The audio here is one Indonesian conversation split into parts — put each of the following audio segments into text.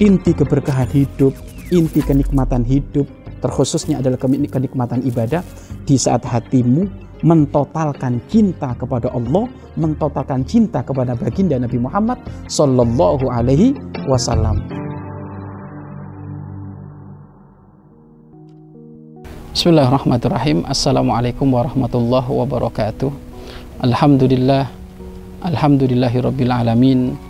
inti keberkahan hidup, inti kenikmatan hidup, terkhususnya adalah kenikmatan ibadah di saat hatimu mentotalkan cinta kepada Allah, mentotalkan cinta kepada baginda Nabi Muhammad Sallallahu Alaihi Wasallam. Bismillahirrahmanirrahim. Assalamualaikum warahmatullahi wabarakatuh. Alhamdulillah, alhamdulillahirabbil alamin.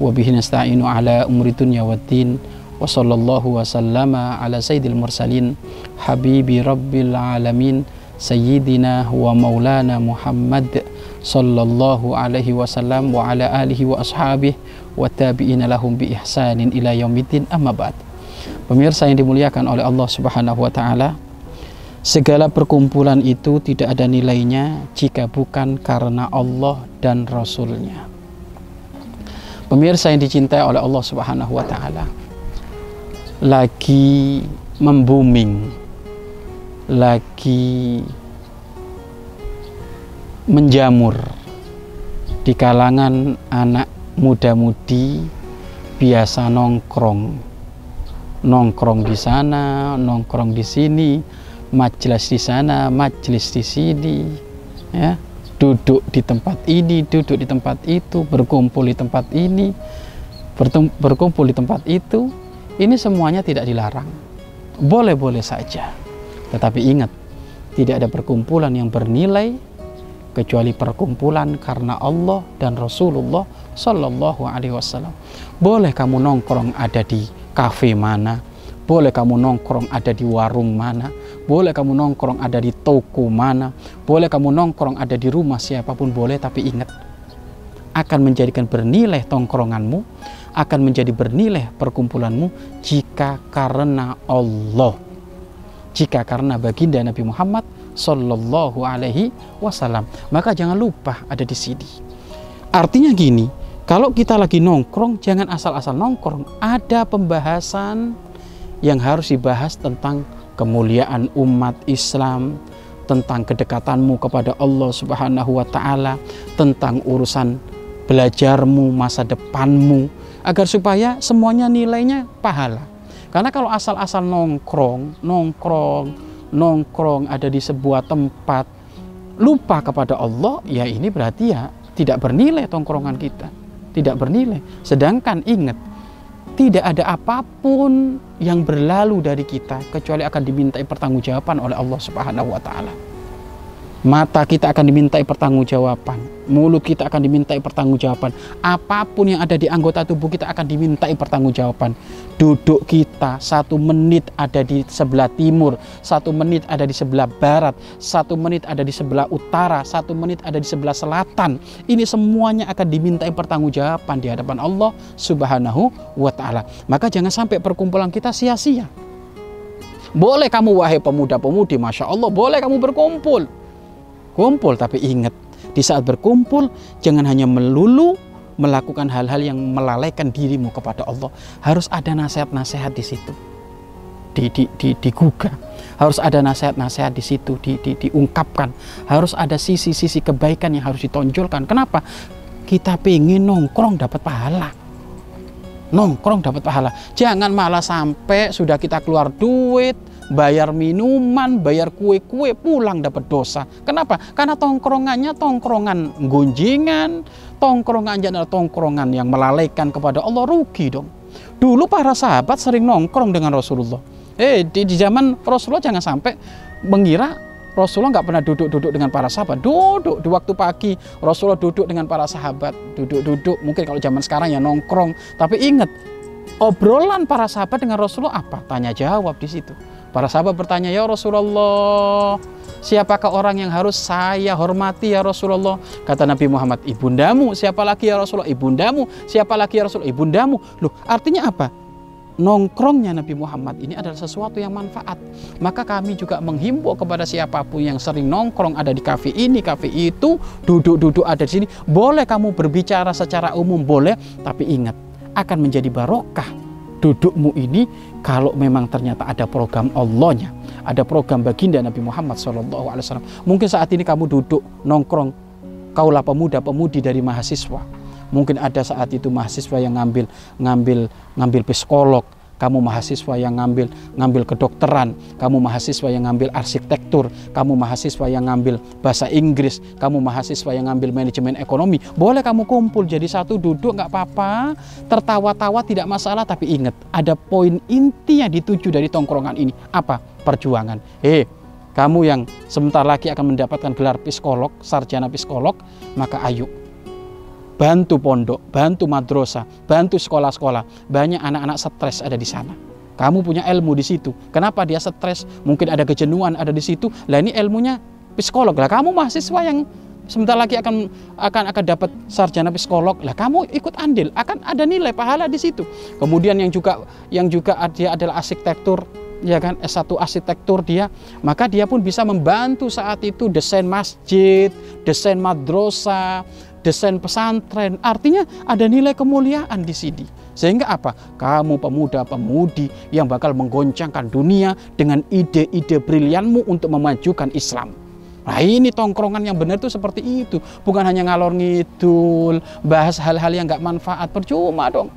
Dunya waddin. Wa sallallahu wa sallama ala sayyidil mursalin. Habibi rabbil alamin sayyidina wa maulana Muhammad sallallahu alaihi wasallam wa ala alihi wa ashabih wa tabi'ina lahum bi ihsanin ila yaumiddin amma ba'd. Pemirsa yang dimuliakan oleh Allah Subhanahu wa taala, segala perkumpulan itu tidak ada nilainya jika bukan karena Allah dan Rasulnya. Pemirsa yang dicintai oleh Allah Subhanahu wa taala, lagi membuming lagi menjamur di kalangan anak muda-mudi biasa nongkrong. Nongkrong di sana nongkrong di sini majelis di sana majelis di sini ya duduk di tempat ini duduk di tempat itu berkumpul di tempat ini berkumpul di tempat itu ini semuanya tidak dilarang boleh-boleh saja tetapi ingat, tidak ada perkumpulan yang bernilai kecuali perkumpulan karena Allah dan Rasulullah Shallallahu Alaihi Wasallam. Boleh kamu nongkrong ada di kafe mana, boleh kamu nongkrong ada di warung mana, boleh kamu nongkrong ada di toko mana, boleh kamu nongkrong ada di rumah siapa pun boleh, tapi ingat akan menjadikan bernilai tongkronganmu, akan menjadi bernilai perkumpulanmu jika karena Allah jika karena baginda Nabi Muhammad Sallallahu Alaihi Wasallam. Maka jangan lupa ada di sini. Artinya gini, kalau kita lagi nongkrong, jangan asal-asal nongkrong. Ada pembahasan yang harus dibahas tentang kemuliaan umat Islam, tentang kedekatanmu kepada Allah Subhanahu wa taala, tentang urusan belajarmu, masa depanmu, agar supaya semuanya nilainya pahala. Karena kalau asal-asal nongkrong, nongkrong, nongkrong ada di sebuah tempat, lupa kepada Allah, ya ini berarti ya tidak bernilai tongkrongan kita. Tidak bernilai. Sedangkan ingat, tidak ada apa pun yang berlalu dari kita kecuali akan dimintai pertanggungjawaban oleh Allah Subhanahu wa taala. Mata kita akan dimintai pertanggungjawaban, mulut kita akan dimintai pertanggungjawaban, apa pun yang ada di anggota tubuh kita akan dimintai pertanggungjawaban. Duduk kita satu menit ada di sebelah timur, satu menit ada di sebelah barat, satu menit ada di sebelah utara, satu menit ada di sebelah selatan. Ini semuanya akan dimintai pertanggungjawaban di hadapan Allah Subhanahu wa Ta'ala. Maka jangan sampai perkumpulan kita sia-sia. Boleh kamu, wahai pemuda-pemudi, masya Allah, boleh kamu berkumpul Kumpul tapi ingat di saat berkumpul jangan hanya melulu melakukan hal-hal yang melalaikan dirimu kepada Allah. Harus ada nasihat-nasihat di situ. Di, di, di, digugah. Harus ada nasihat-nasihat di situ di, di, diungkapkan. Harus ada sisi-sisi kebaikan yang harus ditonjolkan. Kenapa? Kita pengen nongkrong dapat pahala. Nongkrong dapat pahala. Jangan malah sampai sudah kita keluar duit, bayar minuman, bayar kue-kue, pulang dapat dosa. Kenapa? Karena tongkrongannya tongkrongan gunjingan, tongkrongannya adalah tongkrongan yang melalaikan kepada Allah, rugi dong. Dulu para sahabat sering nongkrong dengan Rasulullah. Eh, di, di zaman Rasulullah jangan sampai mengira Rasulullah nggak pernah duduk-duduk dengan para sahabat. Duduk di waktu pagi, Rasulullah duduk dengan para sahabat. Duduk-duduk, mungkin kalau zaman sekarang ya nongkrong. Tapi ingat, obrolan para sahabat dengan Rasulullah apa? Tanya jawab di situ. Para sahabat bertanya, "Ya Rasulullah, siapakah orang yang harus saya hormati ya Rasulullah?" Kata Nabi Muhammad, "Ibundamu." Siapa lagi ya Rasulullah? Ibundamu. Siapa lagi ya Rasulullah? Ibundamu. Loh, artinya apa? Nongkrongnya Nabi Muhammad ini adalah sesuatu yang manfaat. Maka kami juga menghimbau kepada siapa pun yang sering nongkrong ada di kafe ini, kafe itu, duduk-duduk ada di sini. Boleh kamu berbicara secara umum, boleh. Tapi ingat, akan menjadi barokah dudukmu ini kalau memang ternyata ada program Allahnya, ada program baginda Nabi Muhammad SAW. Mungkin saat ini kamu duduk nongkrong, kaulah pemuda-pemudi dari mahasiswa. Mungkin ada saat itu mahasiswa yang ngambil ngambil ngambil psikolog, kamu mahasiswa yang ngambil ngambil kedokteran, kamu mahasiswa yang ngambil arsitektur, kamu mahasiswa yang ngambil bahasa Inggris, kamu mahasiswa yang ngambil manajemen ekonomi, boleh kamu kumpul jadi satu duduk nggak apa-apa, tertawa-tawa tidak masalah, tapi ingat ada poin inti yang dituju dari tongkrongan ini. Apa? Perjuangan. Hei, kamu yang sebentar lagi akan mendapatkan gelar psikolog, sarjana psikolog, maka ayo bantu pondok, bantu madrasah, bantu sekolah-sekolah. Banyak anak-anak stres ada di sana. Kamu punya ilmu di situ. Kenapa dia stres? Mungkin ada kejenuhan ada di situ. Lah ini ilmunya psikolog. Lah kamu mahasiswa yang sebentar lagi akan akan akan dapat sarjana psikolog. Lah kamu ikut andil, akan ada nilai pahala di situ. Kemudian yang juga yang juga dia adalah arsitektur ya kan S1 arsitektur dia maka dia pun bisa membantu saat itu desain masjid desain madrasah desain pesantren. Artinya ada nilai kemuliaan di sini. Sehingga apa? Kamu pemuda-pemudi yang bakal menggoncangkan dunia dengan ide-ide brilianmu untuk memajukan Islam. Nah ini tongkrongan yang benar itu seperti itu. Bukan hanya ngalor ngidul, bahas hal-hal yang nggak manfaat. Percuma dong.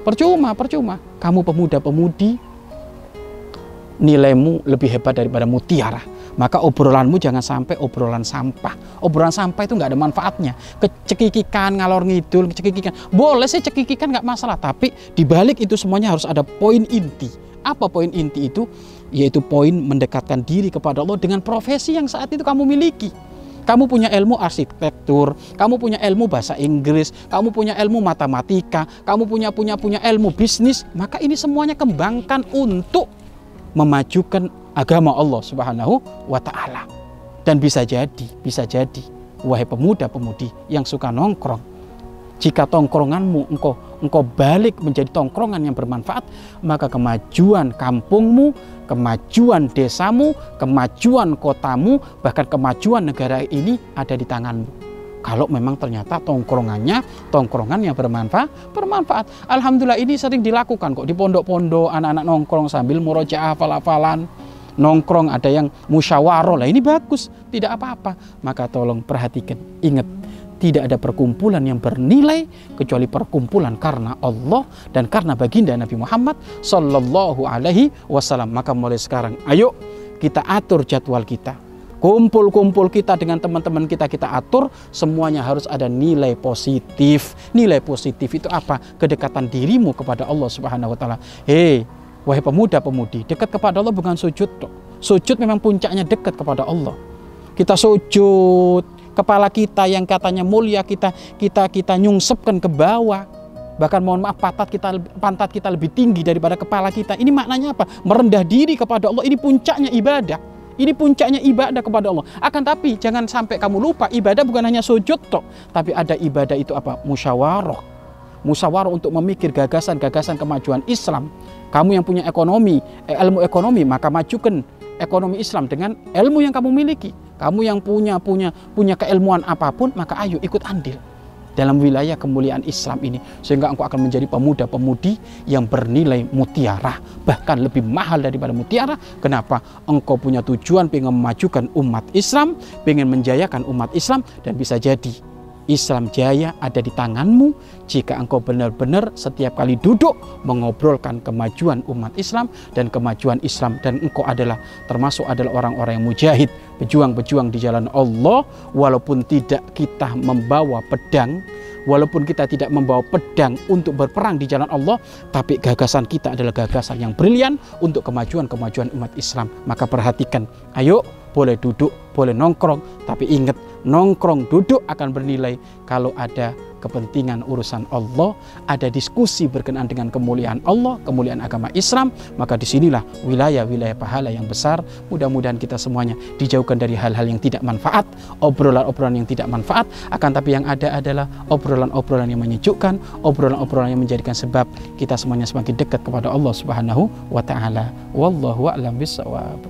Percuma, percuma. Kamu pemuda-pemudi, nilaimu lebih hebat daripada mutiara maka obrolanmu jangan sampai obrolan sampah. Obrolan sampah itu nggak ada manfaatnya. Kecekikikan, ngalor ngidul, kecekikikan. Boleh sih cekikikan nggak masalah, tapi dibalik itu semuanya harus ada poin inti. Apa poin inti itu? Yaitu poin mendekatkan diri kepada Allah dengan profesi yang saat itu kamu miliki. Kamu punya ilmu arsitektur, kamu punya ilmu bahasa Inggris, kamu punya ilmu matematika, kamu punya punya punya ilmu bisnis, maka ini semuanya kembangkan untuk memajukan agama Allah Subhanahu wa taala. Dan bisa jadi, bisa jadi wahai pemuda-pemudi yang suka nongkrong, jika tongkronganmu engkau engkau balik menjadi tongkrongan yang bermanfaat, maka kemajuan kampungmu, kemajuan desamu, kemajuan kotamu, bahkan kemajuan negara ini ada di tanganmu kalau memang ternyata tongkrongannya tongkrongan yang bermanfaat bermanfaat. Alhamdulillah ini sering dilakukan kok di pondok-pondok anak-anak nongkrong sambil murojaah hafal-hafalan. Nongkrong ada yang musyawarah. Lah ini bagus tidak apa-apa. Maka tolong perhatikan ingat tidak ada perkumpulan yang bernilai kecuali perkumpulan karena Allah dan karena baginda Nabi Muhammad Sallallahu Alaihi Wasallam. Maka mulai sekarang, ayo kita atur jadwal kita kumpul-kumpul kita dengan teman-teman kita kita atur semuanya harus ada nilai positif. Nilai positif itu apa? Kedekatan dirimu kepada Allah Subhanahu wa taala. Hei wahai pemuda-pemudi dekat kepada Allah bukan sujud toh. sujud memang puncaknya dekat kepada Allah. Kita sujud kepala kita yang katanya mulia kita kita kita nyungsepkan ke bawah. Bahkan mohon maaf pantat kita pantat kita lebih tinggi daripada kepala kita. Ini maknanya apa? Merendah diri kepada Allah. Ini puncaknya ibadah ini puncaknya ibadah kepada Allah. Akan tapi jangan sampai kamu lupa ibadah bukan hanya sujud toh, tapi ada ibadah itu apa? Musyawarah. Musyawarah untuk memikir gagasan-gagasan kemajuan Islam. Kamu yang punya ekonomi, eh, ilmu ekonomi, maka majukan ekonomi Islam dengan ilmu yang kamu miliki. Kamu yang punya punya punya keilmuan apa pun, maka ayo ikut andil dalam wilayah kemuliaan Islam ini sehingga engkau akan menjadi pemuda-pemudi yang bernilai mutiara bahkan lebih mahal daripada mutiara kenapa? Engkau punya tujuan ingin memajukan umat Islam ingin menjayakan umat Islam dan bisa jadi Islam jaya ada di tanganmu jika engkau benar-benar setiap kali duduk mengobrolkan kemajuan umat Islam dan kemajuan Islam dan engkau adalah termasuk adalah orang-orang yang mujahid, pejuang-pejuang di jalan Allah walaupun tidak kita membawa pedang walaupun kita tidak membawa pedang untuk berperang di jalan Allah, tapi gagasan kita adalah gagasan yang brilian untuk kemajuan-kemajuan umat Islam. Maka perhatikan, ayo boleh duduk, boleh nongkrong, tapi ingat nongkrong duduk akan bernilai kalau ada kepentingan urusan Allah, ada diskusi berkenaan dengan kemuliaan Allah, kemuliaan agama Islam, maka di sinilah wilayah-wilayah pahala yang besar. Mudah-mudahan kita semuanya dijauhkan dari hal-hal yang tidak manfaat, obrolan-obrolan yang tidak manfaat, akan tapi yang ada adalah obrolan-obrolan yang menyejukkan, obrolan-obrolan yang menjadikan sebab kita semuanya semakin dekat kepada Allah Subhanahu wa taala. Wallahu a'lam bishawab.